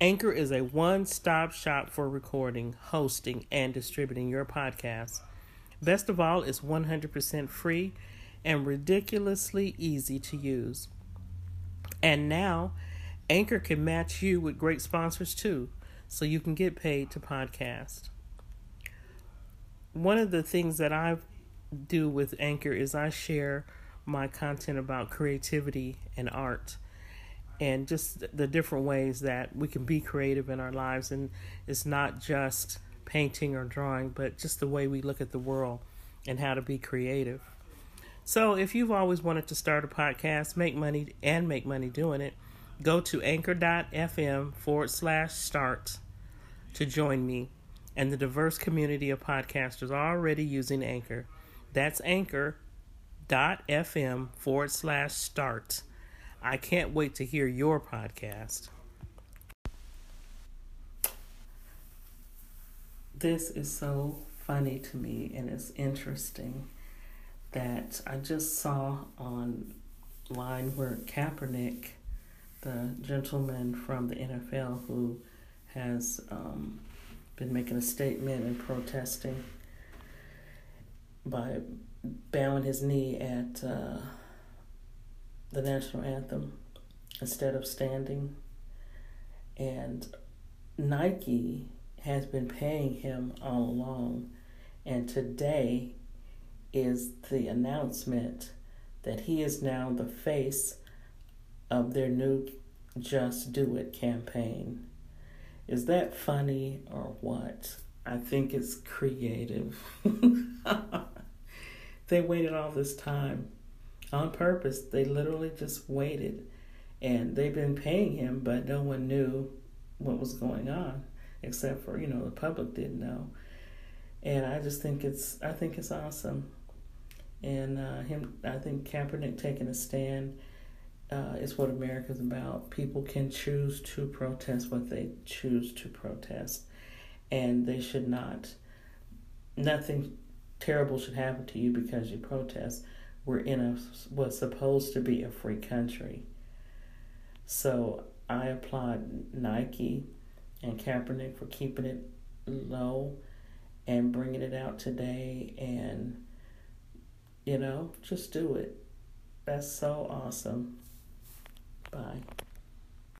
Anchor is a one stop shop for recording, hosting, and distributing your podcast. Best of all, it's 100% free and ridiculously easy to use. And now, Anchor can match you with great sponsors too, so you can get paid to podcast. One of the things that I do with Anchor is I share my content about creativity and art and just the different ways that we can be creative in our lives. And it's not just painting or drawing, but just the way we look at the world and how to be creative. So, if you've always wanted to start a podcast, make money, and make money doing it, go to anchor.fm forward slash start to join me and the diverse community of podcasters already using Anchor. That's anchor.fm forward slash start. I can't wait to hear your podcast. This is so funny to me and it's interesting that I just saw online where Kaepernick, the gentleman from the NFL who has um, been making a statement and protesting by bowing his knee at uh, the national anthem instead of standing. And Nike has been paying him all along. And today is the announcement that he is now the face of their new Just Do It campaign. Is that funny or what? I think it's creative. they waited all this time on purpose. They literally just waited. And they've been paying him, but no one knew what was going on, except for, you know, the public didn't know. And I just think it's I think it's awesome. And uh, him I think Kaepernick taking a stand uh, is what America's about. People can choose to protest what they choose to protest. And they should not nothing terrible should happen to you because you protest we're in a what's supposed to be a free country. So I applaud Nike and Kaepernick for keeping it low and bringing it out today and you know just do it. That's so awesome. Bye.